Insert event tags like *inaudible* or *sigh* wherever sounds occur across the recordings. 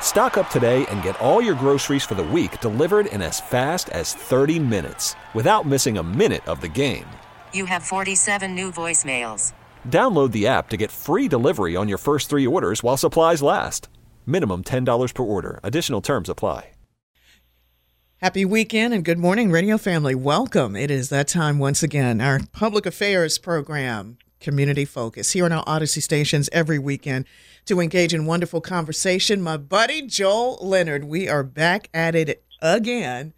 Stock up today and get all your groceries for the week delivered in as fast as 30 minutes without missing a minute of the game. You have 47 new voicemails. Download the app to get free delivery on your first three orders while supplies last. Minimum $10 per order. Additional terms apply. Happy weekend and good morning, radio family. Welcome. It is that time once again. Our public affairs program, Community Focus, here on our Odyssey stations every weekend to engage in wonderful conversation. My buddy Joel Leonard, we are back at it again,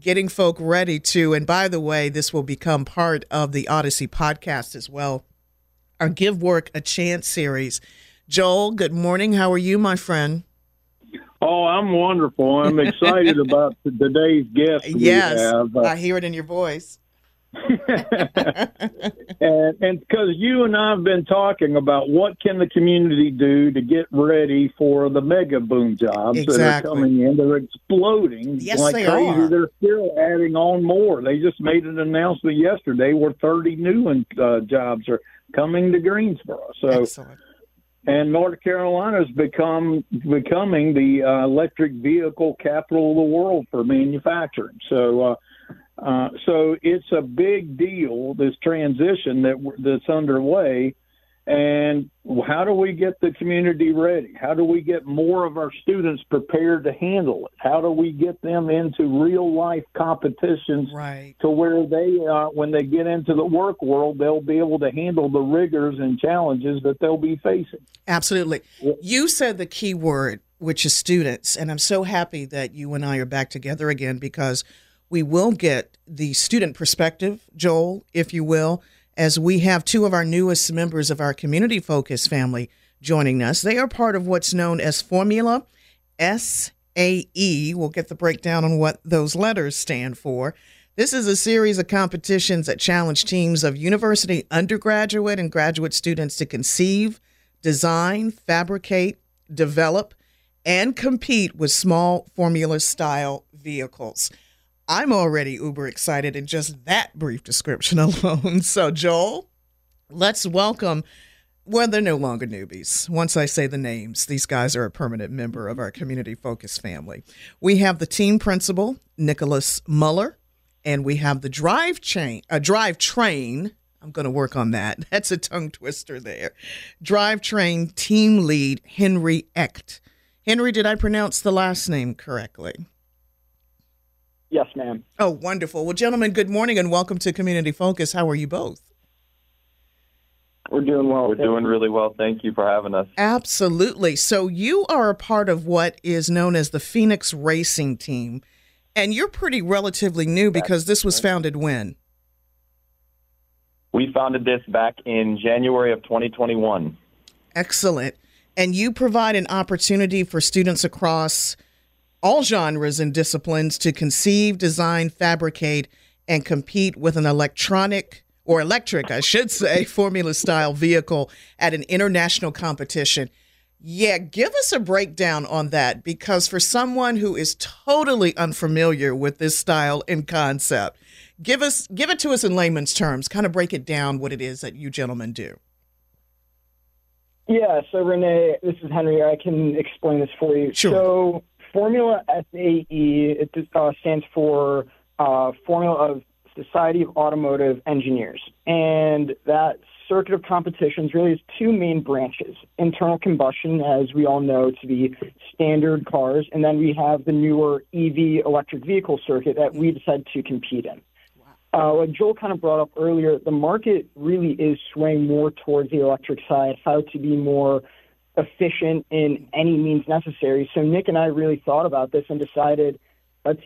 getting folk ready to. And by the way, this will become part of the Odyssey podcast as well. Our Give Work a Chance series. Joel, good morning. How are you, my friend? Oh, I'm wonderful. I'm excited about *laughs* today's guest. Yes, have. Uh, I hear it in your voice. *laughs* and and because you and I have been talking about what can the community do to get ready for the mega boom jobs exactly. that are coming in. They're exploding yes, like they crazy. Are. They're still adding on more. They just made an announcement yesterday where 30 new uh, jobs are coming to Greensboro. So. Excellent and North Carolina has become becoming the uh, electric vehicle capital of the world for manufacturing. So, uh, uh, so it's a big deal this transition that that's underway. And how do we get the community ready? How do we get more of our students prepared to handle it? How do we get them into real life competitions right. to where they, uh, when they get into the work world, they'll be able to handle the rigors and challenges that they'll be facing? Absolutely. You said the key word, which is students. And I'm so happy that you and I are back together again because we will get the student perspective, Joel, if you will as we have two of our newest members of our community focus family joining us. They are part of what's known as Formula SAE. We'll get the breakdown on what those letters stand for. This is a series of competitions that challenge teams of university undergraduate and graduate students to conceive, design, fabricate, develop, and compete with small formula style vehicles. I'm already uber excited in just that brief description *laughs* alone. So, Joel, let's welcome. Well, they're no longer newbies. Once I say the names, these guys are a permanent member of our community focused family. We have the team principal, Nicholas Muller, and we have the drive chain, a uh, drive train. I'm going to work on that. *laughs* That's a tongue twister there. Drivetrain team lead, Henry Echt. Henry, did I pronounce the last name correctly? Yes, ma'am. Oh, wonderful. Well, gentlemen, good morning and welcome to Community Focus. How are you both? We're doing well. We're doing you. really well. Thank you for having us. Absolutely. So, you are a part of what is known as the Phoenix Racing Team, and you're pretty relatively new because this was founded when? We founded this back in January of 2021. Excellent. And you provide an opportunity for students across all genres and disciplines to conceive, design, fabricate, and compete with an electronic or electric, I should say, *laughs* formula style vehicle at an international competition. Yeah, give us a breakdown on that because for someone who is totally unfamiliar with this style and concept, give us give it to us in layman's terms. Kind of break it down what it is that you gentlemen do. Yeah, so Renee, this is Henry. I can explain this for you. Sure. So Formula SAE it uh, stands for uh, Formula of Society of Automotive Engineers, and that circuit of competitions really has two main branches: internal combustion, as we all know to be standard cars, and then we have the newer EV electric vehicle circuit that we decided to compete in. Uh, like Joel kind of brought up earlier, the market really is swaying more towards the electric side, how to be more efficient in any means necessary. So Nick and I really thought about this and decided let's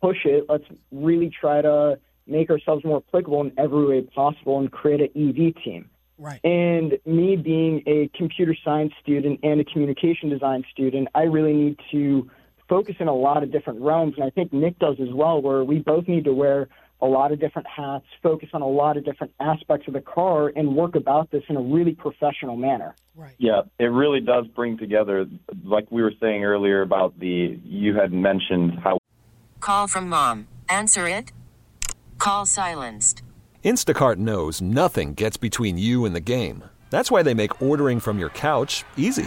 push it. Let's really try to make ourselves more applicable in every way possible and create an EV team. Right. And me being a computer science student and a communication design student, I really need to focus in a lot of different realms. And I think Nick does as well, where we both need to wear a lot of different hats, focus on a lot of different aspects of the car, and work about this in a really professional manner. Right. Yeah, it really does bring together, like we were saying earlier about the, you had mentioned how. Call from mom. Answer it. Call silenced. Instacart knows nothing gets between you and the game. That's why they make ordering from your couch easy.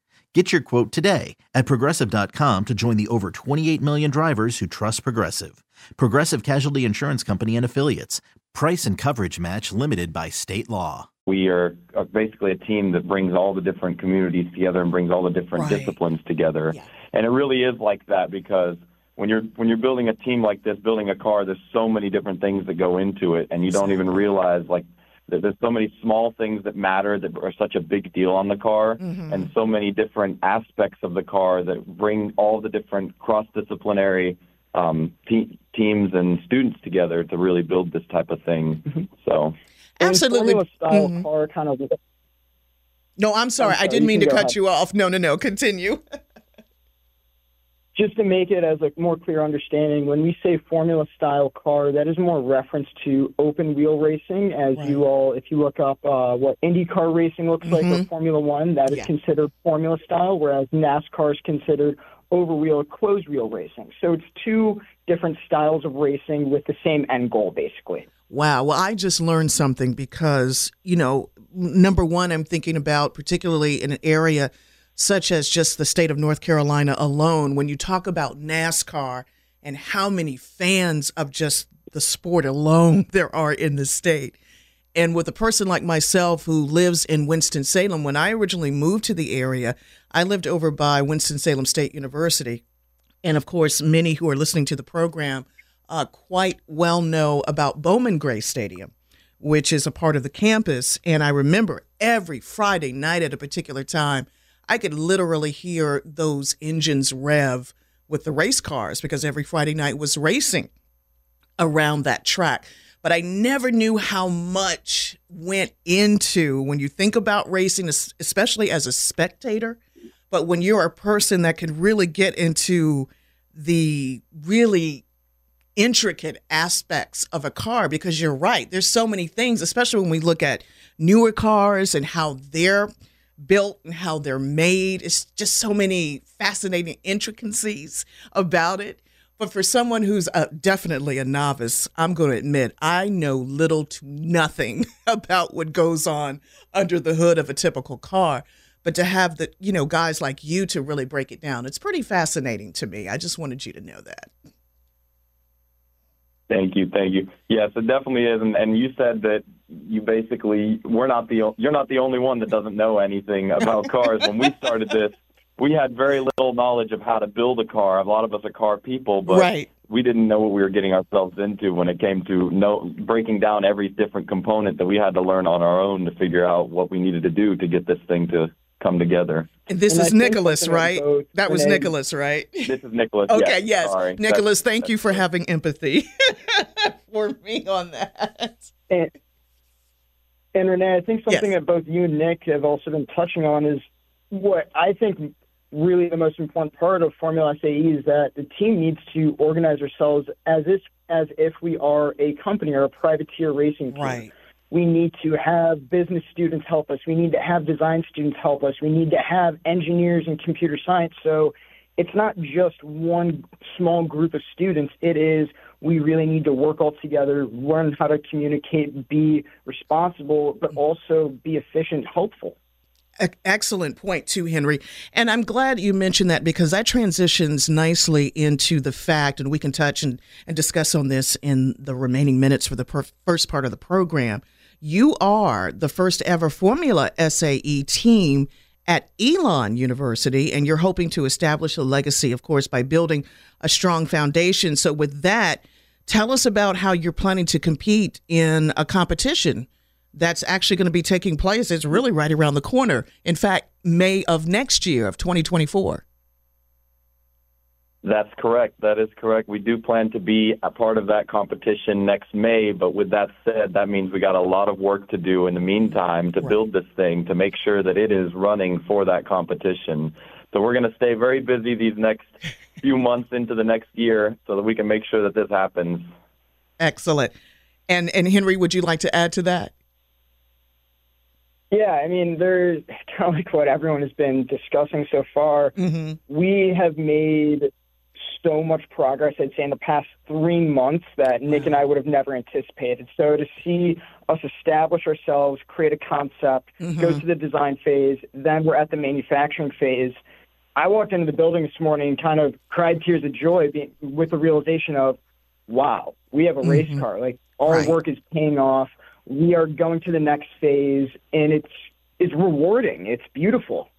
Get your quote today at progressive.com to join the over 28 million drivers who trust Progressive. Progressive Casualty Insurance Company and Affiliates. Price and coverage match limited by state law. We are uh, basically a team that brings all the different communities together and brings all the different Right. disciplines together. And it really is like that because when you're when you're building a team like this, building a car, there's so many different things that go into it, and you don't even realize like that there's so many small things that matter that are such a big deal on the car, and so many different aspects of the car that bring all the different cross-disciplinary um, te- teams and students together to really build this type of thing. So. Absolutely. Formula style Mhm. car kind of No, I'm sorry. I'm I didn't you mean to cut ahead. you off. No, no, no. Continue. *laughs* just to make it as a more clear understanding, when we say formula style car, that is more reference to open wheel racing. As you all, if you look up uh, what IndyCar racing looks like or Formula One, that is Yeah. considered formula style, whereas NASCAR is considered over wheel, closed wheel racing. So it's two different styles of racing with the same end goal, basically. Wow. Well, I just learned something because, you know, number one, I'm thinking about particularly in an area such as just the state of North Carolina alone, when you talk about NASCAR and how many fans of just the sport alone *laughs* there are in the state. And with a person like myself who lives in Winston-Salem, when I originally moved to the area, I lived over by Winston-Salem State University. And of course, many who are listening to the program uh, quite well know about Bowman Gray Stadium, which is a part of the campus. And I remember every Friday night at a particular time, I could literally hear those engines rev with the race cars because every Friday night was racing around that track. But I never knew how much went into when you think about racing, especially as a spectator. But when you're a person that can really get into the really intricate aspects of a car, because you're right, there's so many things, especially when we look at newer cars and how they're built and how they're made. It's just so many fascinating intricacies about it. But for someone who's uh definitely a novice, I'm going to admit I know little to nothing *laughs* about what goes on under the hood of a typical car. But to have the, you know, guys like you to really break it down, it's pretty fascinating to me. I just wanted you to know that. Thank you, thank you. Yes, it definitely is, and, and you said that you basically we're not the you're not the only one that doesn't know anything about cars. when we *laughs* started this, we had very little knowledge of how to build a car. A lot of us are car people, but Right. we didn't know what we were getting ourselves into when it came to know, breaking down every different component that we had to learn on our own to figure out what we needed to do to get this thing to come together. And this And is think Nicholas, right? both That was Renee- Nicholas, right? This is Nicholas. *laughs* Okay, yes. Sorry. Nicholas, That's- thank you for having empathy *laughs* for me on that. And, and Renee, I think something yes. that both you and Nick have also been touching on is what I think really the most important part of Formula SAE is that the team needs to organize ourselves as if as if we are a company or a privateer racing team. Right. We need to have business students help us. We need to have design students help us. We need to have engineers and computer science. So it's not just one small group of students. It is we really need to work all together, learn how to communicate, be responsible, but also be efficient, helpful. Excellent point, too, Henry. And I'm glad you mentioned that because that transitions nicely into the fact, and we can touch and, and discuss on this in the remaining minutes for the per- first part of the program. You are the first ever Formula SAE team at Elon University, and you're hoping to establish a legacy, of course, by building a strong foundation. So, with that, tell us about how you're planning to compete in a competition that's actually going to be taking place. It's really right around the corner. In fact, May of next year, of 2024. That's correct. That is correct. We do plan to be a part of that competition next May, but with that said, that means we got a lot of work to do in the meantime to right. build this thing to make sure that it is running for that competition. So we're going to stay very busy these next few *laughs* months into the next year so that we can make sure that this happens. Excellent. And and Henry, would you like to add to that? Yeah, I mean, there's *laughs* kind of like what everyone has been discussing so far. Mm-hmm. We have made so much progress, I'd say, in the past three months that Nick and I would have never anticipated. So to see us establish ourselves, create a concept, mm-hmm. go through the design phase, then we're at the manufacturing phase. I walked into the building this morning and kind of cried tears of joy with the realization of, wow, we have a race mm-hmm. car. Like our right. work is paying off we are going to the next phase, and it's it's rewarding. It's beautiful.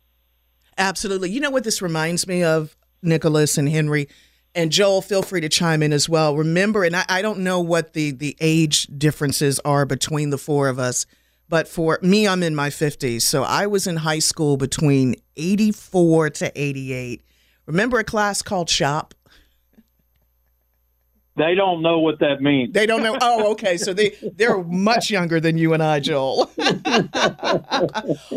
Absolutely. You know what this reminds me of, Nicholas and Henry and Joel. Feel free to chime in as well. Remember, and I, I don't know what the the age differences are between the four of us. But for me, I'm in my 50s. So I was in high school between 84 to 88. Remember a class called Shop? They don't know what that means. They don't know. Oh, okay. So they they're much younger than you and I, Joel. *laughs*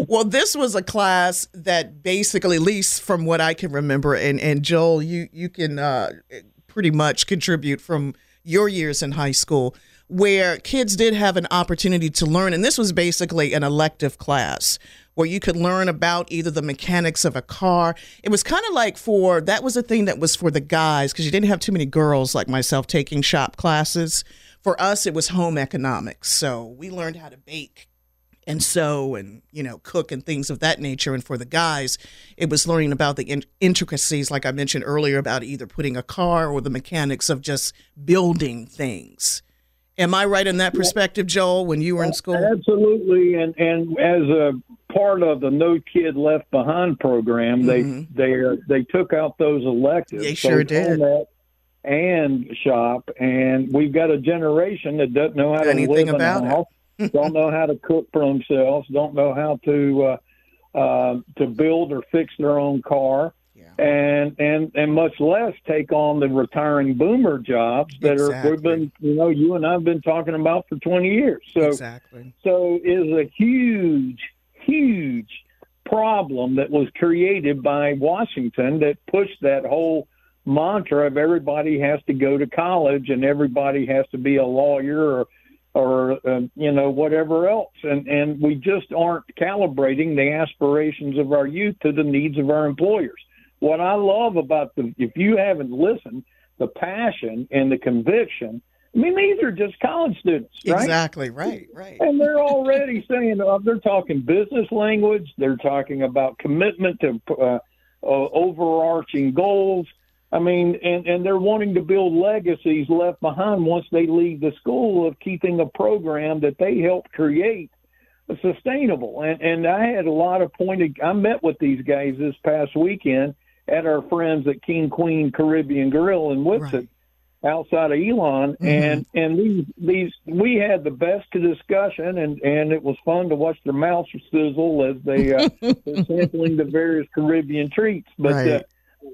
well, this was a class that basically, at least from what I can remember, and and Joel, you you can uh, pretty much contribute from your years in high school, where kids did have an opportunity to learn, and this was basically an elective class where you could learn about either the mechanics of a car. It was kind of like for that was a thing that was for the guys because you didn't have too many girls like myself taking shop classes. For us, it was home economics. So we learned how to bake and sew and you know cook and things of that nature and for the guys it was learning about the in- intricacies like i mentioned earlier about either putting a car or the mechanics of just building things am i right in that perspective joel when you were in school absolutely and and as a part of the No Kid Left Behind program. Mm-hmm. They they they took out those electives. They sure did. And shop, and we've got a generation that doesn't know how to Anything live about in a house, *laughs* don't know how to cook for themselves, don't know how to uh, uh, to build or fix their own car. And and and much less take on the retiring boomer jobs that exactly. are we've been you know you and I've been talking about for twenty years. So exactly. so is a huge huge problem that was created by Washington that pushed that whole mantra of everybody has to go to college and everybody has to be a lawyer or or uh, you know whatever else and and we just aren't calibrating the aspirations of our youth to the needs of our employers what i love about the if you haven't listened the passion and the conviction I mean, these are just college students, right? Exactly, right, right. And they're already *laughs* saying uh, they're talking business language. They're talking about commitment to uh, uh, overarching goals. I mean, and and they're wanting to build legacies left behind once they leave the school of keeping a program that they helped create sustainable. And and I had a lot of pointed. I met with these guys this past weekend at our friends at King Queen Caribbean Grill in Whitsett. Right outside of Elon, mm-hmm. and and these these we had the best discussion, and and it was fun to watch their mouths sizzle as they uh, *laughs* were sampling the various Caribbean treats. But right. uh,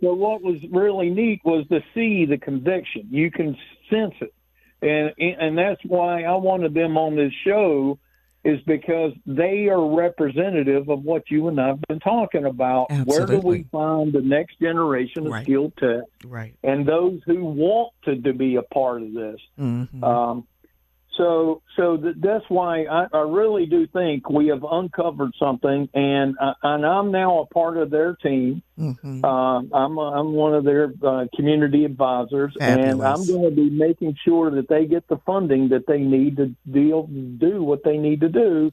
so what was really neat was to see the conviction. You can sense it. and and that's why I wanted them on this show is because they are representative of what you and I've been talking about. Where do we find the next generation of Right. skilled tech Right. and those who want to, to be a part of this? Mhm. Um, so, so th- that's why I, I really do think we have uncovered something, and uh, and I'm now a part of their team. Mhm. Um, I'm a, I'm one of their uh, community advisors, and I'm going to be making sure that they get the funding that they need to deal do what they need to do,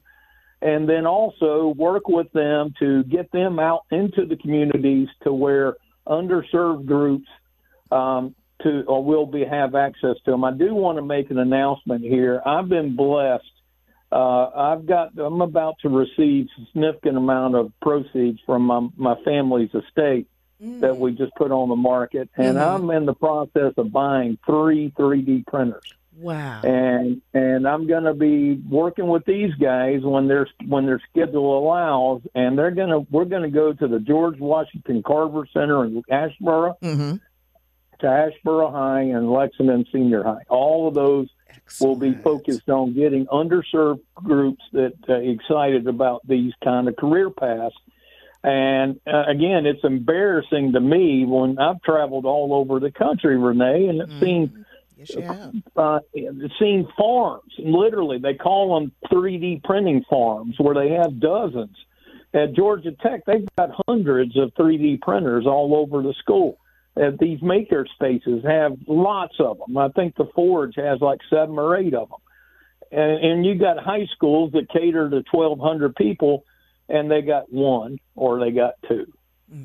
and then also work with them to get them out into the communities to where underserved groups um, to or will be have access to them. I do want to make an announcement here. I've been blessed. Uh, I've got. I'm about to receive a significant amount of proceeds from my, my family's estate that we just put on the market, and Mhm. I'm in the process of buying three 3D printers Wow. and and I'm going to be working with these guys when their when their schedule allows, and they're going to we're going to go to the George Washington Carver Center in Asheboro, Mm-hmm. To Asheboro High and Lexington Senior High. All of those will be focused on getting underserved groups that uh, excited about these kind of career paths. And uh, again, it's embarrassing to me when I've traveled all over the country, Renee, and. I've seen uh, seen farms. Literally, they call them 3D printing farms, where they have dozens. At Georgia Tech, they've got hundreds of 3D printers all over the school. Uh, these maker spaces have lots of them. I think the Forge has like seven or eight of them. And, and you got high schools that cater to 1,200 people, and they got one or they got two.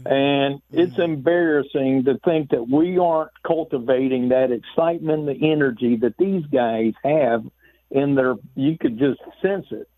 And it's embarrassing to think that we aren't cultivating that excitement, the energy that these guys have in their, you could just sense it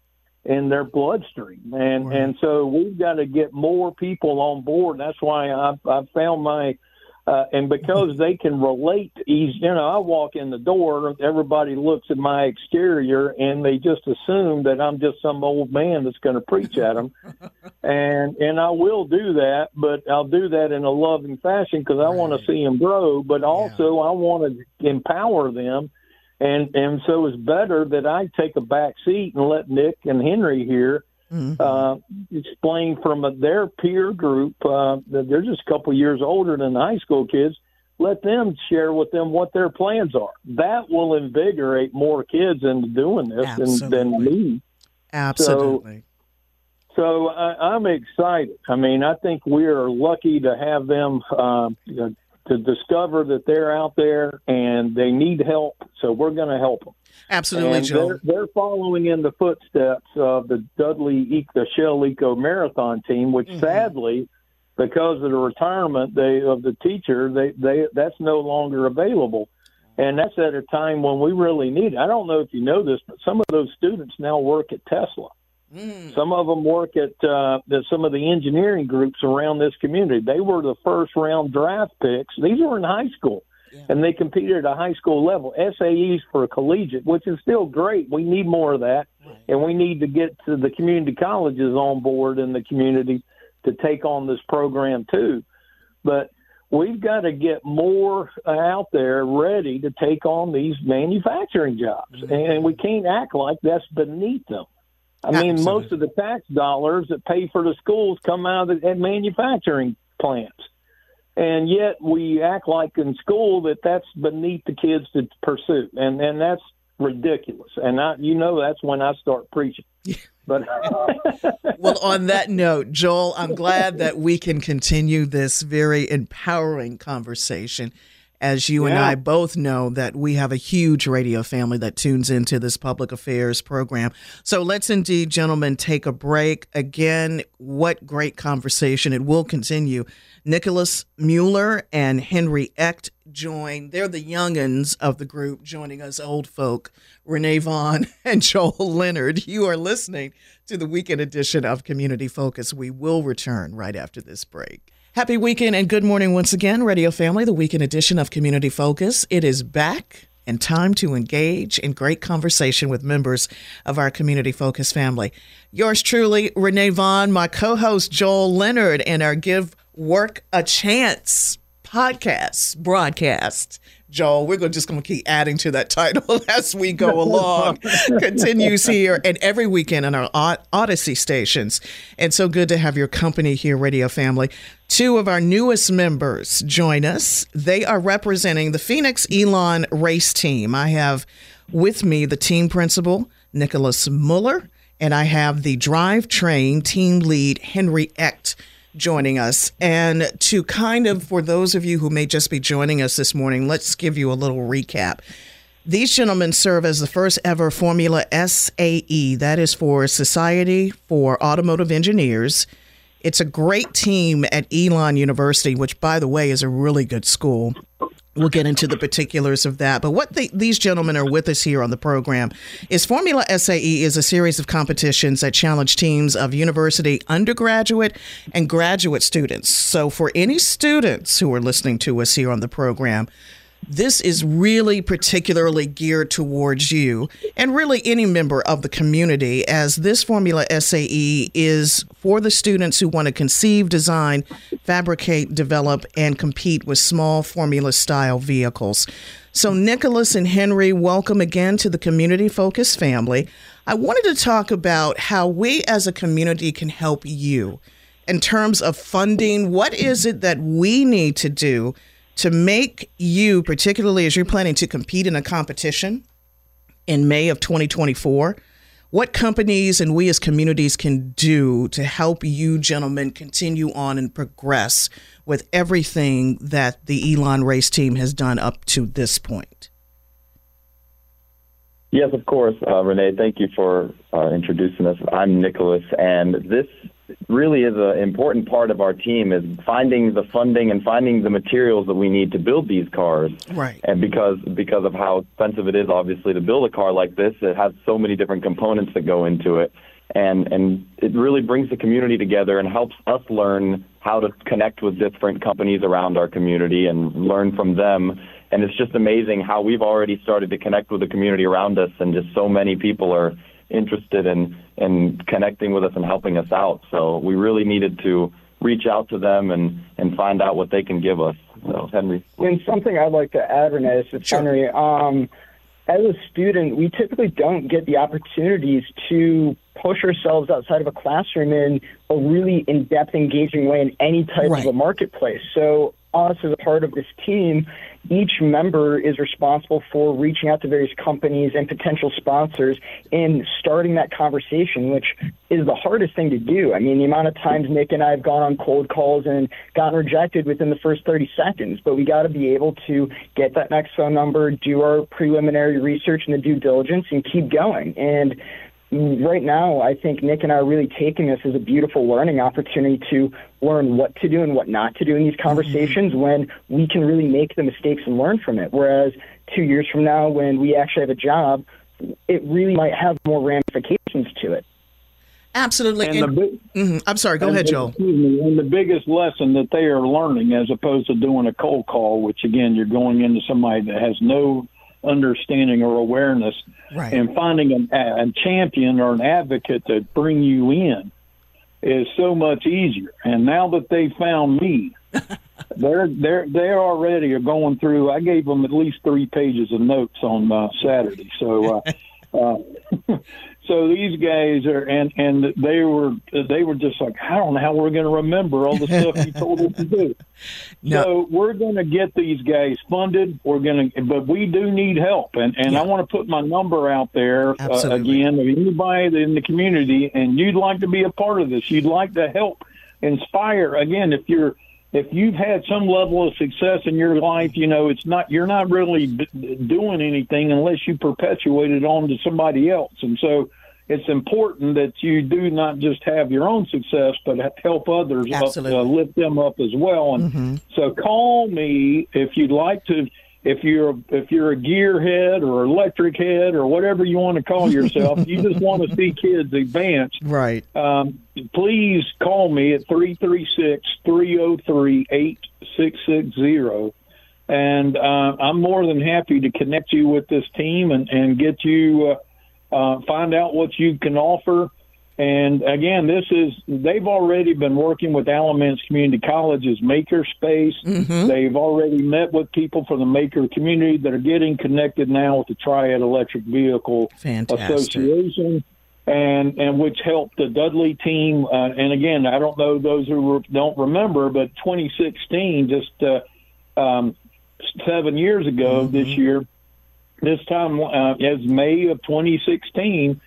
in their bloodstream. And, and so we've got to get more people on board. That's why I've, I've found my, uh, and because they can relate easy, you know, I walk in the door, everybody looks at my exterior and they just assume that I'm just some old man that's going to preach at them. *laughs* and, and I will do that, but I'll do that in a loving fashion because I want to see them grow, but also I want to empower them. And, and so it's better that I take a back seat and let Nick and Henry here uh, explain from a, their peer group uh, that they're just a couple years older than the high school kids. Let them share with them what their plans are. That will invigorate more kids into doing this than, than me. Absolutely. So I, I'm excited. I mean, I think we are lucky to have them uh, to discover that they're out there and they need help. So we're going to help them. Absolutely, and Joel. They're, they're following in the footsteps of the Dudley, the Shell Eco Marathon team, which Mm-hmm. sadly, because of the retirement they, of the teacher, they, they that's no longer available. And that's at a time when we really need it. I don't know if you know this, but some of those students now work at Tesla. Some of them work at uh, the, some of the engineering groups around this community. They were the first round draft picks. These were in high school, and they competed at a high school level. SAEs for a collegiate, which is still great. We need more of that, and we need to get to the community colleges on board in the community to take on this program too. But we've got to get more out there ready to take on these manufacturing jobs, mm-hmm. and we can't act like that's beneath them. I mean, most of the tax dollars that pay for the schools come out of the at manufacturing plants, and yet we act like in school that that's beneath the kids to pursue, and and that's ridiculous. And I, you know, that's when I start preaching. *laughs* But *laughs* well, on that note, Joel, I'm glad that we can continue this very empowering conversation. As you and I both know that we have a huge radio family that tunes into this public affairs program. So let's indeed, gentlemen, take a break. Again, what great conversation. It will continue. Nicholas Muller and Henry Echt join. They're the youngins of the group joining us old folk, Renee Vaughn *laughs* and Joel Leonard. You are listening to the weekend edition of Community Focus. We will return right after this break. Happy weekend and good morning once again, Radio Family. The weekend edition of Community Focus. It is back and time to engage in great conversation with members of our Community Focus family. Yours truly, Renee Vaughn, my co host Joel Leonard, and our Give Work a Chance podcast broadcast. Joel, we're going just going to keep adding to that title *laughs* as we go *laughs* along. Continues here and every weekend on our Odyssey stations. And so good to have your company here, radio family. Two of our newest members join us. They are representing the Phoenix Elon race team. I have with me the team principal, Nicholas Muller, and I have the drivetrain team lead, Henry Echt joining us. And to kind of, for those of you who may just be joining us this morning, let's give you a little recap. These gentlemen serve as the first ever Formula SAE, that is for Society for Automotive Engineers. It's a great team at Elon University, which, by the way, is a really good school. We'll get into the particulars of that. But what the, these gentlemen are with us here on the program is Formula SAE is a series of competitions that challenge teams of university undergraduate and graduate students. So for any students who are listening to us here on the program, this is really particularly geared towards you and really any member of the community, as this Formula SAE is for the students who want to conceive, design, fabricate, develop, and compete with small Formula style vehicles. So, Nicholas and Henry, welcome again to the Community Focus family. I wanted to talk about how we as a community can help you in terms of funding. What is it that we need to do? To make you, particularly as you're planning to compete in a competition in May of 2024, what companies and we as communities can do to help you gentlemen continue on and progress with everything that the Elon race team has done up to this point? Yes, of course, uh, Renee. Thank you for uh, introducing us. I'm Nicholas, and this really is an important part of our team is finding the funding and finding the materials that we need to build these cars. Right. And because because of how expensive it is, obviously, to build a car like this, it has so many different components that go into it. And and it really brings the community together and helps us learn how to connect with different companies around our community and learn from them. And it's just amazing how we've already started to connect with the community around us, and just so many people are interested in in connecting with us and helping us out. So we really needed to reach out to them and and find out what they can give us. So Henry. And something I'd like to add, Renee, is sure. Henry. Um, as a student, we typically don't get the opportunities to push ourselves outside of a classroom in a really in-depth, engaging way in any type right. of a marketplace. So us as a part of this team, each member is responsible for reaching out to various companies and potential sponsors and starting that conversation, which is the hardest thing to do. I mean, the amount of times Nick and I have gone on cold calls and gotten rejected within the first 30 seconds, but we got to be able to get that next phone number, do our preliminary research and the due diligence, and keep going. And right now, I think Nick and I are really taking this as a beautiful learning opportunity to learn what to do and what not to do in these conversations mm-hmm. when we can really make the mistakes and learn from it. Whereas two years from now, when we actually have a job, it really might have more ramifications to it. Absolutely. And and, big, mm-hmm. I'm sorry. Go ahead, Joel. Excuse me. And the biggest lesson that they are learning, as opposed to doing a cold call, which again you're going into somebody that has no understanding or awareness right. and finding an, a champion or an advocate to bring you in is so much easier. And now that they found me, *laughs* they're they're they already are going through. I gave them at least three pages of notes on uh, Saturday, so uh, *laughs* uh, *laughs* so these guys are, and and they were they were just like, I don't know how we're going to remember all the stuff you told us to do. *laughs* No. So we're going to get these guys funded. We're going to, but we do need help, and and yeah. I want to put my number out there uh, again. If anybody in the community, and you'd like to be a part of this, you'd like to help inspire. Again, if you're if you've had some level of success in your life, you know it's not you're not really doing anything unless you perpetuate it on to somebody else. And so it's important that you do not just have your own success, but help others up, uh, lift them up as well. And mm-hmm. so call me if you'd like to. If you're if you're a gearhead or electric head or whatever you want to call yourself, you just want to see kids advance. Right. Um, please call me at 336-303-8660 and uh, I'm more than happy to connect you with this team and, and get you uh, uh, find out what you can offer. And again, this is they've already been working with Alamance Community College's Makerspace. Mm-hmm. They've already met with people from the maker community that are getting connected now with the Triad Electric Vehicle Fantastic. Association, and and which helped the Dudley team. Uh, and again, I don't know those who don't remember, but 2016, just uh, um, seven years ago Mm-hmm. this year, this time uh, as May of 2016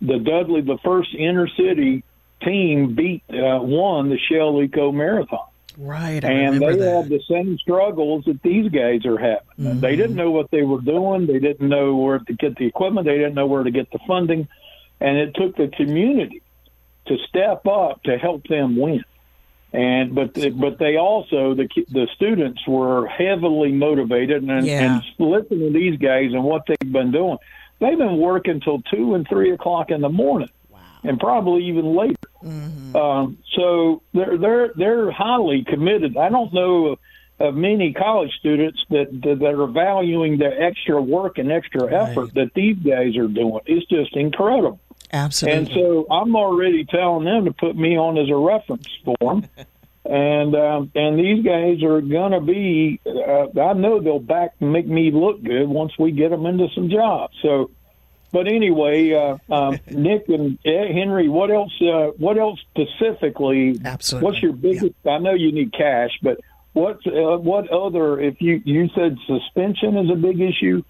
the Dudley, the first inner city team, beat uh, won the Shell Eco Marathon. Right, I and they that. had the same struggles that these guys are having. Mm-hmm. They didn't know what they were doing. They didn't know where to get the equipment. They didn't know where to get the funding, and it took the community to step up to help them win. And but but they also the the students were heavily motivated and Yeah. and listening to these guys and what they've been doing. They've been working till two and three o'clock in the morning, and probably even later. Um, so they're they're they're highly committed. I don't know of, many college students that, that that are valuing the extra work and extra effort that these guys are doing. It's just incredible. Absolutely. And so I'm already telling them to put me on as a reference for them. *laughs* and um, and these guys are gonna be. Uh, I know they'll back make me look good once we get them into some jobs. So, but anyway, uh, um, *laughs* Nick and Ed, Henry, what else? Uh, what else specifically? Absolutely. What's your biggest? I know you need cash, but what uh, what other? If you you said suspension is a big issue.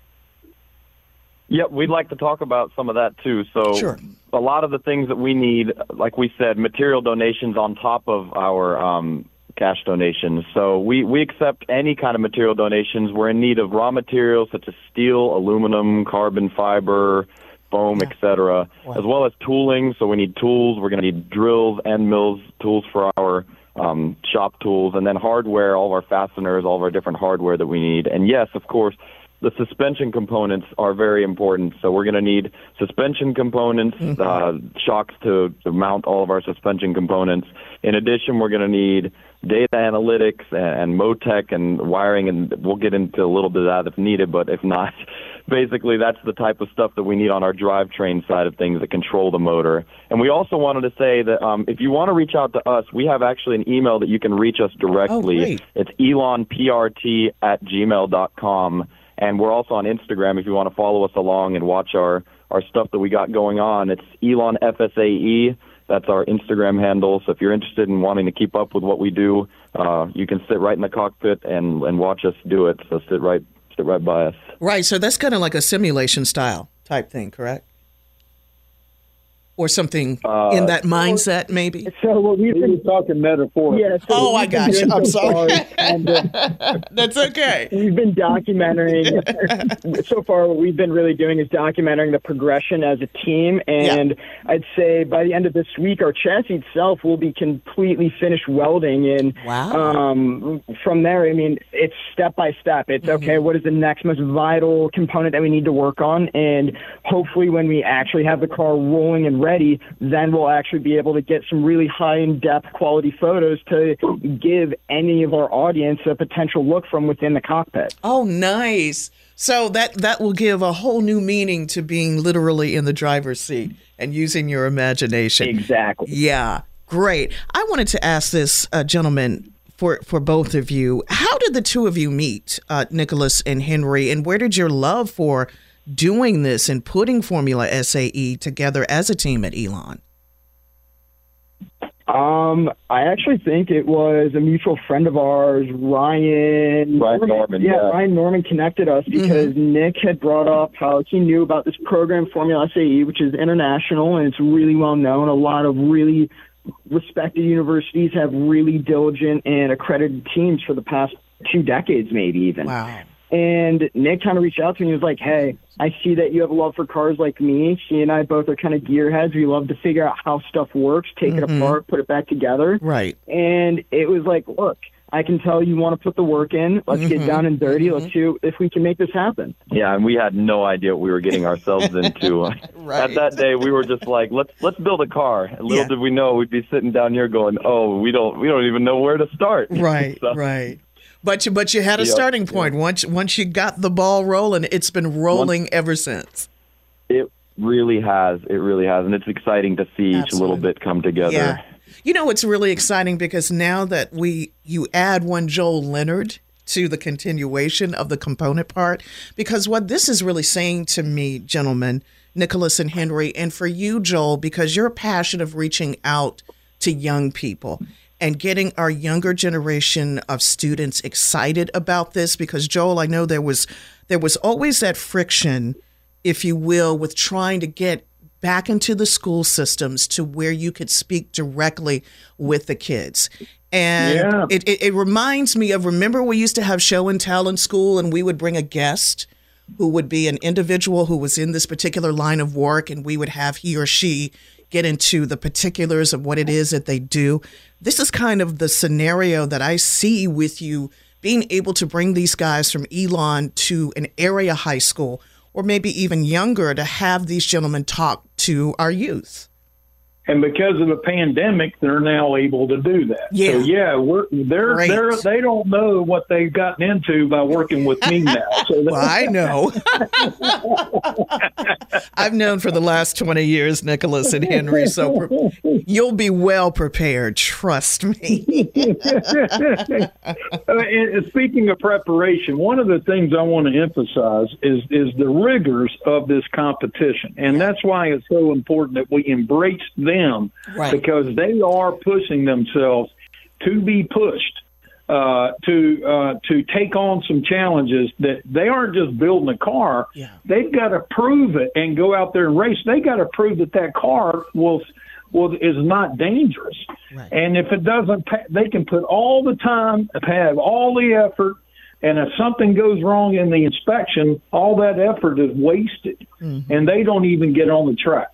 Yep, we'd like to talk about some of that too. So, Sure. A lot of the things that we need, like we said, material donations on top of our um, cash donations. So, we, we accept any kind of material donations. We're in need of raw materials such as steel, aluminum, carbon fiber, foam, etc., as well as tooling. So, we need tools. We're going to need drills, end mills, tools for our um, shop tools, and then hardware, all of our fasteners, all of our different hardware that we need. And yes, of course, the suspension components are very important. So we're going to need suspension components, uh, shocks to, to mount all of our suspension components. In addition, we're going to need data analytics and, and MoTeC and wiring, and we'll get into a little bit of that if needed. But if not, *laughs* basically that's the type of stuff that we need on our drivetrain side of things that control the motor. And we also wanted to say that um, if you want to reach out to us, we have actually an email that you can reach us directly. great. It's elonprt at gmail.com. And we're also on Instagram if you want to follow us along and watch our, our stuff that we got going on. It's Elon FSAE. That's our Instagram handle. So if you're interested in wanting to keep up with what we do, uh, you can sit right in the cockpit and, and watch us do it. So sit right sit right by us. Right. So that's kind of like a simulation style type thing, correct? Or something Uh, in that mindset, maybe. So what we've been was talking metaphor. yeah. So Oh, what I got you. I'm so sorry. far is kind of- That's okay. we've been documenting *laughs* so far what we've been really doing is documenting the progression as a team and i'd say by the end of this week our chassis itself will be completely finished welding and Wow. um, from there i mean it's step by step it's okay what is the next most vital component that we need to work on and hopefully when we actually have the car rolling and ready then we'll actually be able to get some really high in depth quality photos to give any of our audience a potential look from within the cockpit Oh, nice. So that that will give a whole new meaning to being literally in the driver's seat and using your imagination. Exactly. Yeah, great. I wanted to ask this uh, gentleman for for both of you. How did the two of you meet, uh, Nicholas and Henry, and where did your love for doing this and putting Formula SAE together as a team at Elon? Um, I actually think it was a mutual friend of ours, Ryan. Ryan Norman, yeah. Ryan Norman connected us because Nick had brought up how he knew about this program, Formula SAE, which is international and it's really well known. A lot of really respected universities have really diligent and accredited teams for the past two decades, maybe even. Wow. And Nick kind of reached out to me and was like, Hey, I see that you have a love for cars like me. She and I both are kind of gearheads. We love to figure out how stuff works, take it mm-hmm. apart, put it back together. Right. And it was like, Look, I can tell you want to put the work in. Let's get mm-hmm. down and dirty. Let's mm-hmm. see if we can make this happen. Yeah, and we had no idea what we were getting ourselves into. *laughs* Right. At that day, we were just like, let's let's build a car. And little Yeah. did we know we'd be sitting down here going, oh, we don't we don't even know where to start. Right, *laughs* So- right. But you, but you had a Yep, starting point. Once once you got the ball rolling, it's been rolling ever since. It really has. It really has, and it's exciting to see each little bit come together. Yeah. You know, it's really exciting because now that we you add one Joel Leonard to the continuation of the component part, because what this is really saying to me, gentlemen, Nicholas and Henry, and for you, Joel, because your passion of reaching out to young people and getting our younger generation of students excited about this because Joel I know there was there was always that friction if you will with trying to get back into the school systems to where you could speak directly with the kids and Yeah. it, it, it reminds me of remember we used to have show and tell in school and we would bring a guest who would be an individual who was in this particular line of work and we would have he or she get into the particulars of what it is that they do. This is kind of the scenario that i see with you being able to bring these guys from elon to an area high school or maybe even younger to have these gentlemen talk to our youth and because of the pandemic, they're now able to do that. Yeah. So yeah, we're they're Great. they're they don't know what they've gotten into by working with me now. *laughs* So well, I know. *laughs* I've known for the last 20 years, Nicholas and Henry, so pre- you'll be well prepared. Trust me. *laughs* Uh, and speaking of preparation, one of the things I want to emphasize is is the rigors of this competition, and that's why it's so important that we embrace them Right. because they are pushing themselves to be pushed uh, to uh, to take on some challenges that they aren't just building a car. They've got to prove it and go out there and race. They got to prove that that car will will is not dangerous. And if it doesn't, they can put all the time, have all the effort, and if something goes wrong in the inspection, all that effort is wasted, and they don't even get on the track.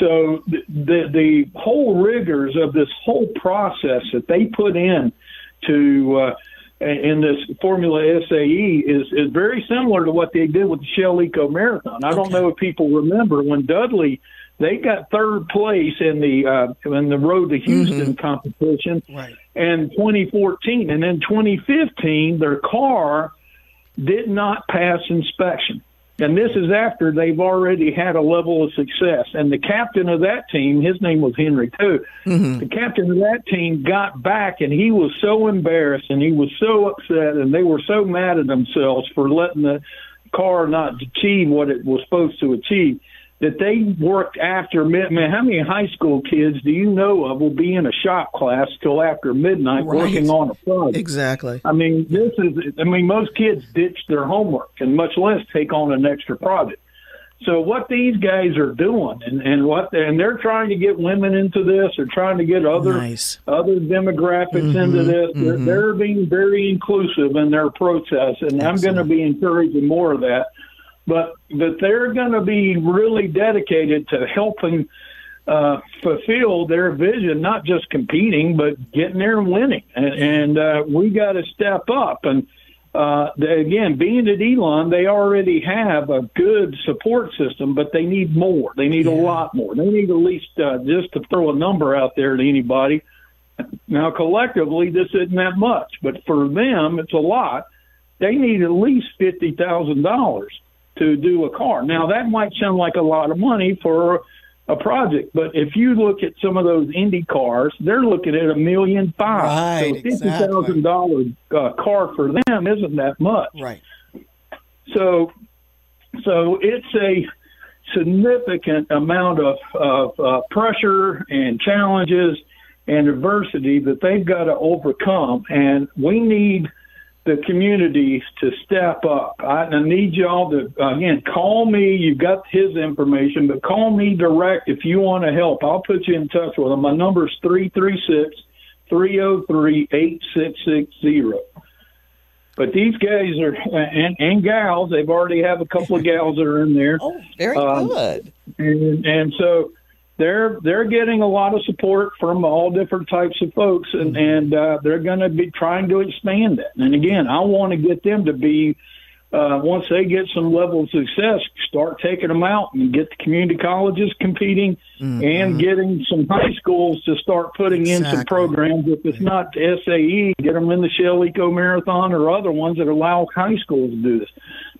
So the, the the whole rigors of this whole process that they put in to uh, in this Formula SAE is is very similar to what they did with the Shell Eco Marathon. I don't know if people remember when Dudley they got third place in the uh, in the Road to Houston competition right. in 2014, and in 2015 their car did not pass inspection. And this is after they've already had a level of success. And the captain of that team, his name was Henry too. Mm-hmm. The captain of that team got back and he was so embarrassed and he was so upset and they were so mad at themselves for letting the car not achieve what it was supposed to achieve that they worked after mid man how many high school kids do you know of will be in a shop class till after midnight Right. working on a project Exactly. I mean, this is, I mean, most kids ditch their homework and much less take on an extra project. So what these guys are doing and, and what, and they're trying to get women into this, they're trying to get other, Nice. other demographics mm-hmm. into this. They're, mm-hmm. they're being very inclusive in their process and I'm going to be encouraging more of that. But, but they're going to be really dedicated to helping, uh, fulfill their vision, not just competing, but getting there and winning. And, and uh, we got to step up. And uh, they, again, being at Elon, they already have a good support system, but they need more. They need a lot more. They need at least, uh, just to throw a number out there to anybody. Now, collectively, this isn't that much, but for them, it's a lot. They need at least fifty thousand dollars to do a car. Now, that might sound like a lot of money for a project, but if you look at some of those Indy cars, they're looking at a million five. Right, so fifty thousand dollar uh, car for them isn't that much. Right. So, so it's a significant amount of, of uh, pressure and challenges and adversity that they've got to overcome, and we need the communities to step up. I, I need y'all to again call me. You've got his information, but call me direct if you want to help. I'll put you in touch with him. My number is three three six three zero three eight six six zero. But these guys are and, and gals. They've already have a couple of gals that are in there. Oh, very Um, good. and and so they're they're getting a lot of support from all different types of folks, and and uh, they're going to be trying to expand that. And again, I want to get them to be. Uh, once they get some level of success, start taking them out and get the community colleges competing and getting some high schools to start putting in some programs. If it's not SAE, get them in the Shell Eco Marathon or other ones that allow high schools to do this.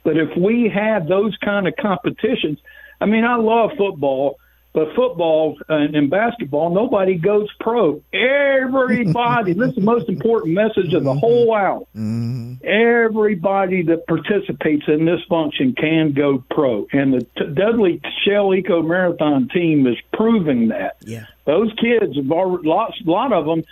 But if we had those kind of competitions, I mean, I love football, but football and, and basketball, nobody goes pro. Everybody, *laughs* this is the most important message of the mm-hmm. whole hour. Mm-hmm. Everybody that participates in this function can go pro, and the T- Dudley Shell Eco Marathon team is proving that. Yeah. Those kids have already, lots, a lot of them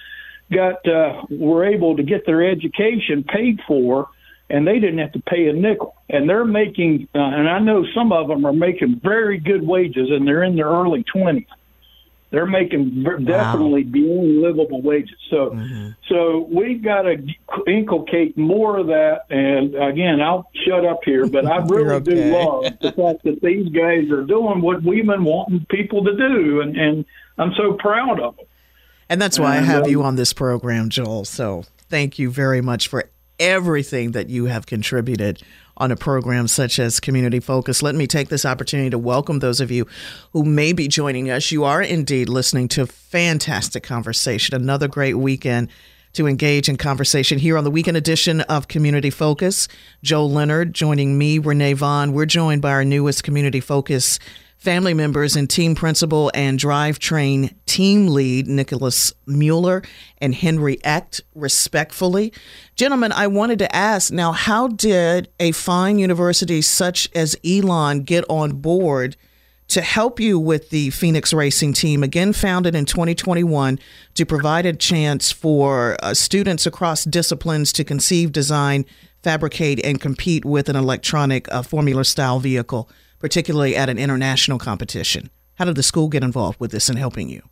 got uh, were able to get their education paid for, and they didn't have to pay a nickel. And they're making, uh, and I know some of them are making very good wages, and they're in their early twenties. They're making ver- definitely beyond livable wages. So, so we've got to inculcate more of that. And again, I'll shut up here, but I *laughs* really okay. do love the fact that these guys are doing what we've been wanting people to do, and and I'm so proud of them. And that's why I have um, you on this program, Joel. So thank you very much for everything that you have contributed on a program such as Community Focus. Let me take this opportunity to welcome those of you who may be joining us. You are indeed listening to fantastic conversation, another great weekend to engage in conversation here on the weekend edition of Community Focus. Joe Leonard joining me, Renee Vaughn. We're joined by our newest Community Focus family members and team principal and drivetrain team lead Nicholas Muller and Henry Echt, respectfully. Gentlemen, I wanted to ask now, how did a fine university such as Elon get on board? to help you with the Phoenix Racing Team, again founded in 2021, to provide a chance for uh, students across disciplines to conceive, design, fabricate, and compete with an electronic uh, formula style vehicle, particularly at an international competition. How did the school get involved with this and helping you?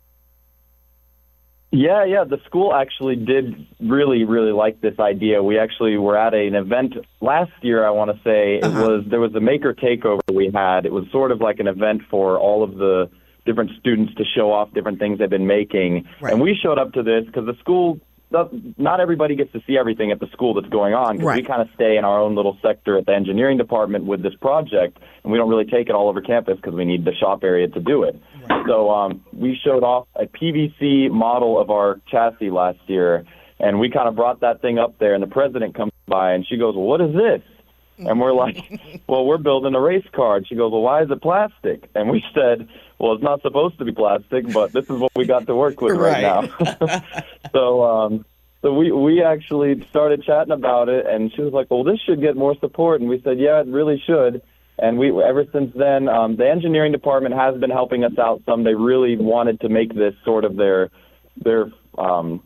Yeah, yeah. The school actually did really, really like this idea. We actually were at an event last year. I want to say it uh-huh. was there was a maker takeover we had. It was sort of like an event for all of the different students to show off different things they've been making. And we showed up to this because the school. Not everybody gets to see everything at the school that's going on because we kind of stay in our own little sector at the engineering department with this project, and we don't really take it all over campus because we need the shop area to do it. So um, we showed off a PVC model of our chassis last year, and we kind of brought that thing up there. And the president comes by, and she goes, "Well, what is this?" And we're like, *laughs* "Well, we're building a race car." And she goes, "Well, why is it plastic?" And we said, "Well, it's not supposed to be plastic, but this is what we got to work with right, now." *laughs* *laughs* so, um, so we we actually started chatting about it, and she was like, "Well, this should get more support." And we said, "Yeah, it really should." And we ever since then, um, the engineering department has been helping us out some. They really wanted to make this sort of their their um,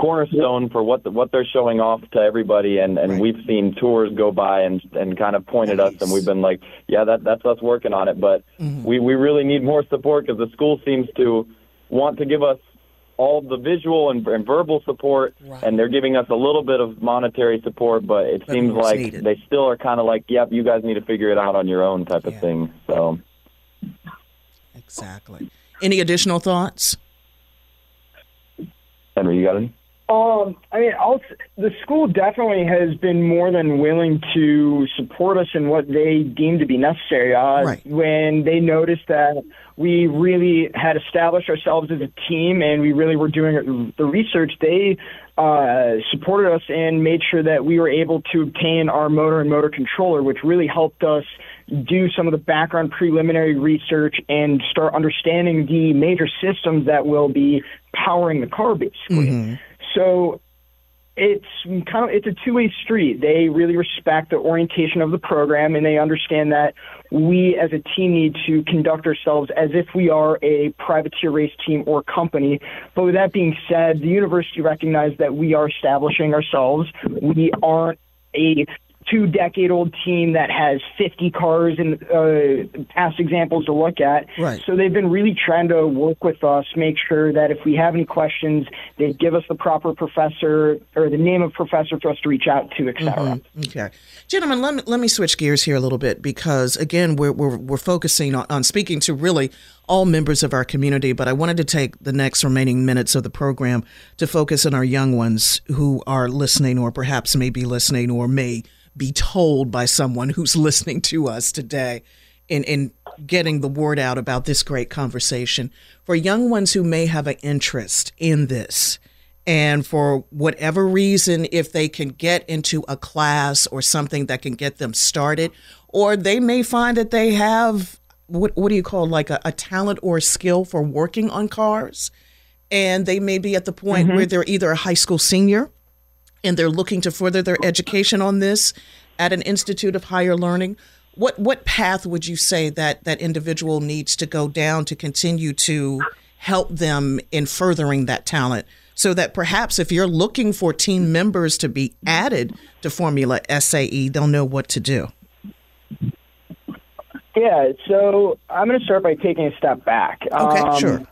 cornerstone for what the, what they're showing off to everybody. And, and we've seen tours go by and and kind of pointed us, and we've been like, yeah, that that's us working on it. But mm-hmm. we we really need more support because the school seems to want to give us all the visual and, and verbal support, and they're giving us a little bit of monetary support, but it But seems like needed. they still are kind of like, yep, you guys need to figure it out on your own type of thing. So. Exactly. Any additional thoughts? Henry, you got any? Um, I mean, I'll, the school definitely has been more than willing to support us in what they deem to be necessary. Uh, When they noticed that we really had established ourselves as a team and we really were doing the research, they uh, supported us and made sure that we were able to obtain our motor and motor controller, which really helped us do some of the background preliminary research and start understanding the major systems that will be powering the car, basically. So it's kind of it's a two-way street. They really respect the orientation of the program, and they understand that we as a team need to conduct ourselves as if we are a privateer race team or company. But with that being said, the university recognized that we are establishing ourselves. We aren't a two decade old team that has 50 cars and uh, past examples to look at. Right. So they've been really trying to work with us, make sure that if we have any questions, they give us the proper professor or the name of professor for us to reach out to, et cetera. Mhm. Okay, gentlemen, let me let me switch gears here a little bit because again, we're we're, we're focusing on, on speaking to really all members of our community, but I wanted to take the next remaining minutes of the program to focus on our young ones who are listening, or perhaps may be listening, or may be told by someone who's *laughs* listening to us today. In, in getting the word out about this great conversation for young ones who may have an interest in this and for whatever reason, if they can get into a class or something that can get them started, or they may find that they have what what do you call like a, a talent or a skill for working on cars, and they may be at the point Mhm. where they're either a high school senior, and they're looking to further their education on this at an institute of higher learning. What what path would you say that that individual needs to go down to continue to help them in furthering that talent? So that perhaps if you're looking for team members to be added to Formula SAE, they'll know what to do. Yeah, so I'm going to start by taking a step back. Okay, um, sure.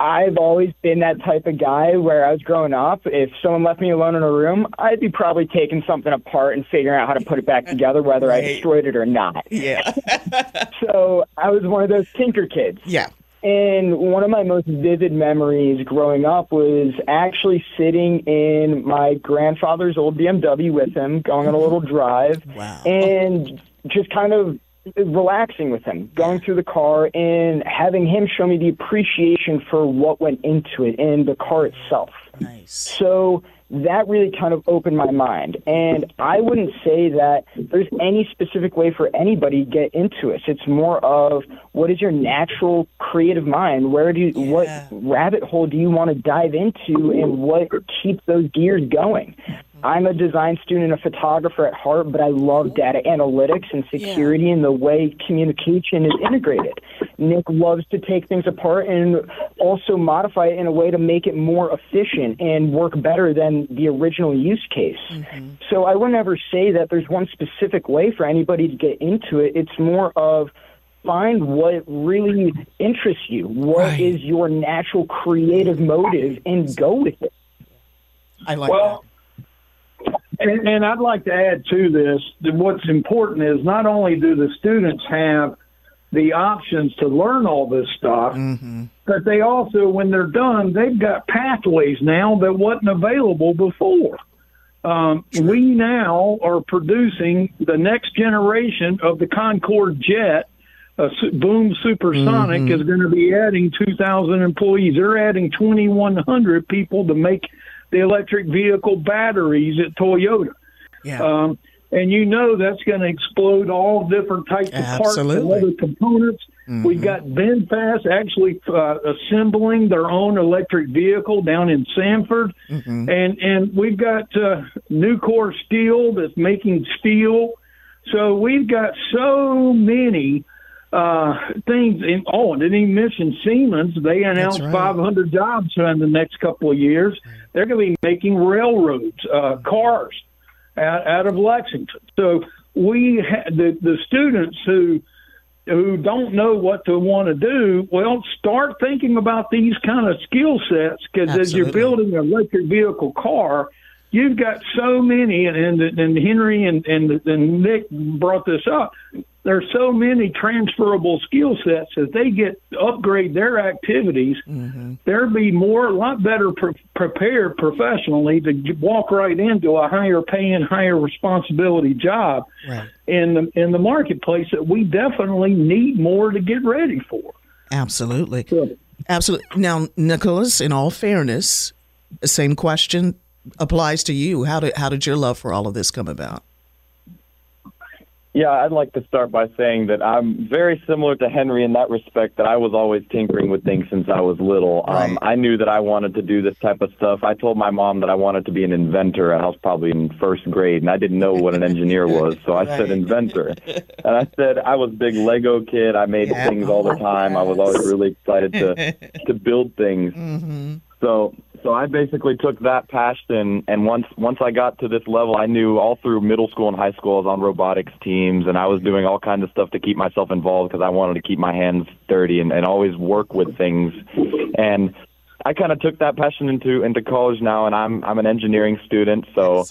I've always been that type of guy where I was growing up. If someone left me alone in a room, I'd be probably taking something apart and figuring out how to put it back together, whether I destroyed it or not. Yeah. *laughs* so I was one of those tinker kids. Yeah. And one of my most vivid memories growing up was actually sitting in my grandfather's old BMW with him, going on a little drive, and just kind of relaxing with him, going through the car and having him show me the appreciation for what went into it and the car itself. Nice. So that really kind of opened my mind. And I wouldn't say that there's any specific way for anybody to get into it. It's more of what is your natural creative mind? Where do you, what rabbit hole do you want to dive into and what keeps those gears going? I'm a design student and a photographer at heart, but I love data analytics and security and the way communication is integrated. Nick loves to take things apart and also modify it in a way to make it more efficient and work better than the original use case. Mm-hmm. So I wouldn't ever say that there's one specific way for anybody to get into it. It's more of find what really interests you. What is your natural creative motive and go with it. I like well, and, and I'd like to add to this that what's important is not only do the students have the options to learn all this stuff, but they also, when they're done, they've got pathways now that wasn't available before. Um, we now are producing the next generation of the Concorde jet. A boom supersonic is going to be adding 2,000 employees. They're adding 2,100 people to make the electric vehicle batteries at Toyota. Um, and you know that's going to explode all different types of parts and other components. We've got VinFast actually uh, assembling their own electric vehicle down in Sanford, and and we've got uh, Nucor Steel that's making steel. So we've got so many uh, things. In, oh, and didn't even mention Siemens. They announced right. 500 jobs in the next couple of years. They're going to be making railroads, uh, cars out, out of Lexington. So we ha- the the students who who don't know what to want to do, well, start thinking about these kind of skill sets because as you're building an electric vehicle car, you've got so many, and and, and Henry and, and and Nick brought this up. There's so many transferable skill sets as they get upgrade their activities. Mm-hmm. They'll be more, a lot better pre- prepared professionally to walk right into a higher paying, higher responsibility job Right. in the in the marketplace that we definitely need more to get ready for. Absolutely. Absolutely. Now, Nicholas, in all fairness, same question applies to you. How did how did your love for all of this come about? Yeah, I'd like to start by saying that I'm very similar to Henry in that respect that I was always tinkering with things since I was little. Um, I knew that I wanted to do this type of stuff. I told my mom that I wanted to be an inventor, and I was probably in first grade, and I didn't know what an engineer was, so I *laughs* said inventor. And I said I was a big Lego kid. I made things all the time. I was always really excited to *laughs* to build things. So so I basically took that passion and once once I got to this level I knew all through middle school and high school I was on robotics teams and I was doing all kinds of stuff to keep myself involved because I wanted to keep my hands dirty and, and always work with things. And I kind of took that passion into into college now, and I'm I'm an engineering student, so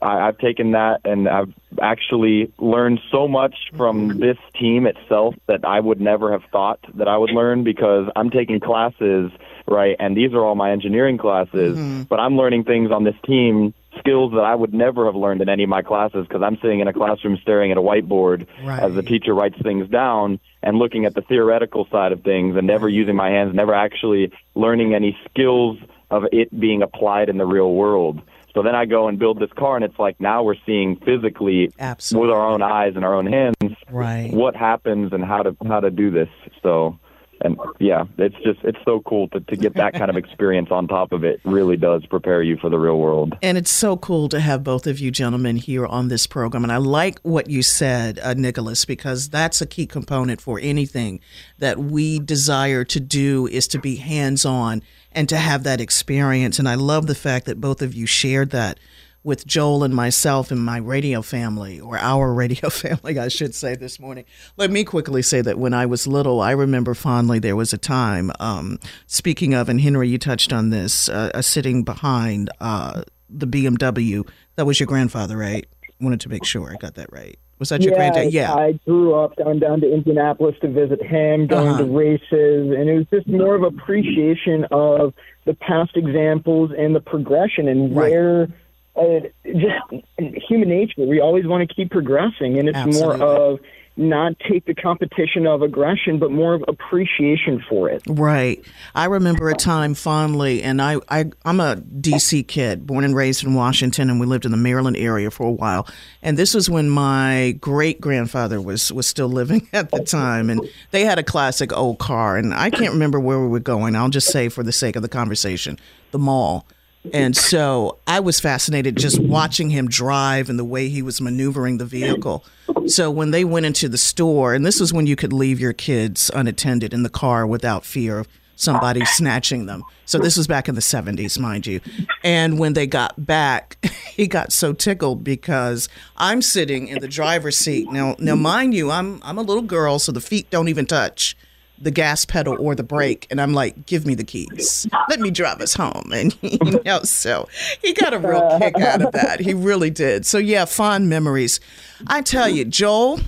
I, I've taken that and I've actually learned so much from mm-hmm. this team itself that I would never have thought that I would learn because I'm taking classes right, and these are all my engineering classes, mm-hmm. but I'm learning things on this team skills that I would never have learned in any of my classes because I'm sitting in a classroom staring at a whiteboard as the teacher writes things down and looking at the theoretical side of things and never using my hands, never actually learning any skills of it being applied in the real world. So then I go and build this car, and it's like now we're seeing physically Absolutely. with our own eyes and our own hands Right. what happens and how to how to do this. So, and yeah, it's just it's so cool to to get that kind of experience on top of it. Really does prepare you for the real world. And it's so cool to have both of you gentlemen here on this program. And I like what you said, uh, Nicholas, because that's a key component for anything that we desire to do is to be hands on and to have that experience. And I love the fact that both of you shared that with Joel and myself and my radio family, or our *laughs* radio family, I should say, this morning. Let me quickly say that when I was little, I remember fondly there was a time, um, speaking of, and Henry, you touched on this, uh, uh, sitting behind uh, the BMW. That was your grandfather, right? Wanted to make sure I got that right. Was that your yeah, granddad? Yeah. I grew up going down to Indianapolis to visit him, going Uh-huh. to races, and it was just more of appreciation of the past examples and the progression and where uh, just human nature. We always want to keep progressing, and it's Absolutely. more of not take the competition of aggression, but more of appreciation for it. Right. I remember a time fondly, and I, I, I'm a DC kid, born and raised in Washington, and we lived in the Maryland area for a while. And this was when my great grandfather was, was still living *laughs* at the time. And they had a classic old car. And I can't remember where we were going. I'll just say, for the sake of the conversation, the mall. And so I was fascinated just watching him drive and the way he was maneuvering the vehicle. So when they went into the store, and this was when you could leave your kids unattended in the car without fear of somebody snatching them. So this was back in the 70s, mind you. And when they got back, *laughs* he got so tickled because I'm sitting in the driver's seat. Now, now mind you, I'm I'm a little girl, so the feet don't even touch the gas pedal or the brake and I'm like, give me the keys. Let me drive us home. *laughs* And you know, so he got a real kick out of that. He really did. So yeah, fond memories. I tell you, Joel,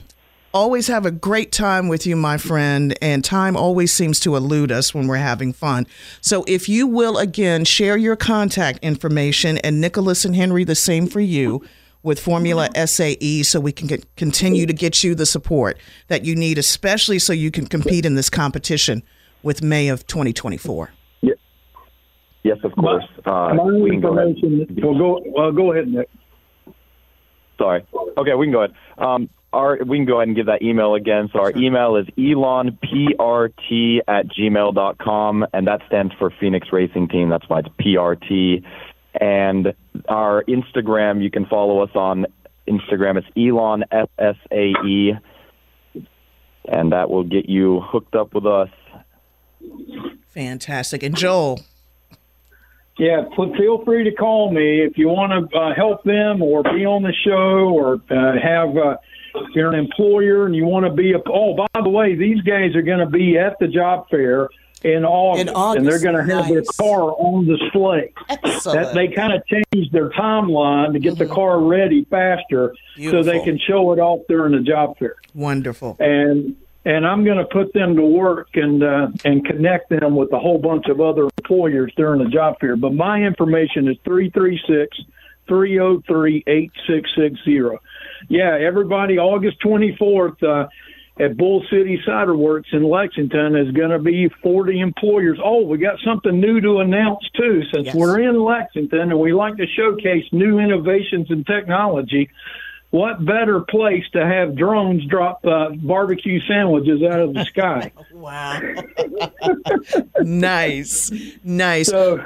always have a great time with you, my friend, and time always seems to elude us when we're having fun. So if you will again share your contact information and Nicholas and Henry the same for you with Formula SAE so we can get, continue to get you the support that you need, especially so you can compete in this competition with May of 2024. Yes, of course. Uh, My we can go ahead. Well, go. Well, go ahead, Nick. Sorry. Okay, we can go ahead. Um, our, we can go ahead and give that email again. So our email is elonprt at gmail.com, and that stands for Phoenix Racing Team. That's why it's PRT. And our Instagram, you can follow us on Instagram. It's Elon FSAE, and that will get you hooked up with us. Fantastic. And Joel, Yeah, pl- feel free to call me if you want to uh, help them or be on the show or uh, have. Uh, if you're an employer and you want to be a. Oh, by the way, these guys are going to be at the job fair in August, In August, and they're going to have their car on display. Excellent. That they kind of changed their timeline to get the car ready faster, so they Mm-hmm. Can show it off during the job fair wonderful. and and I'm going to put them to work and uh, and connect them with a whole bunch of other employers during the job fair. But my information is three three six three zero three eight six six zero. Yeah, everybody, August 24th uh, at Bull City Cider Works in Lexington is going to be 40 employers. Oh, we got something new to announce too. Since Yes. we're in Lexington and we like to showcase new innovations and technology, what better place to have drones drop uh, barbecue sandwiches out of the sky? *laughs* Wow. *laughs* nice. Nice. so,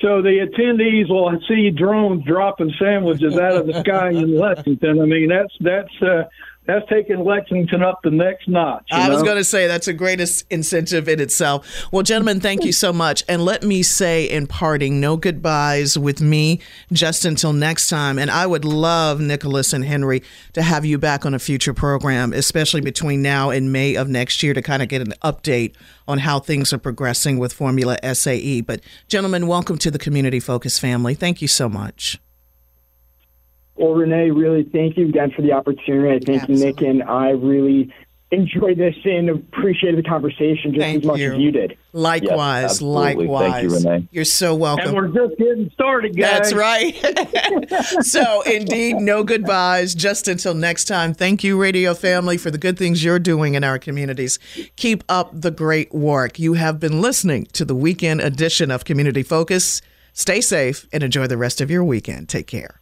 so the attendees will see drones dropping sandwiches out of the sky in Lexington. I mean, that's that's uh, that's taking Lexington up the next notch. I was going to say that's a great is- incentive in itself. Well, gentlemen, thank you so much. And let me say in parting, no goodbyes with me just until next time. And I would love, Nicholas and Henry, to have you back on a future program, especially between now and May of next year to kind of get an update on how things are progressing with Formula SAE. But, gentlemen, welcome to the Community Focus family. Thank you so much. Well, Renee, really thank you again for the opportunity. I thank you, Nick, and I really enjoyed this and appreciated the conversation just Thank as much you. as you did. Likewise, absolutely. likewise. Thank you, Renee. You're so welcome. and we're just getting started, guys. That's right. *laughs* so, indeed, no goodbyes just until next time. Thank you, radio family, for the good things you're doing in our communities. Keep up the great work. You have been listening to the weekend edition of Community Focus. Stay safe and enjoy the rest of your weekend. Take care.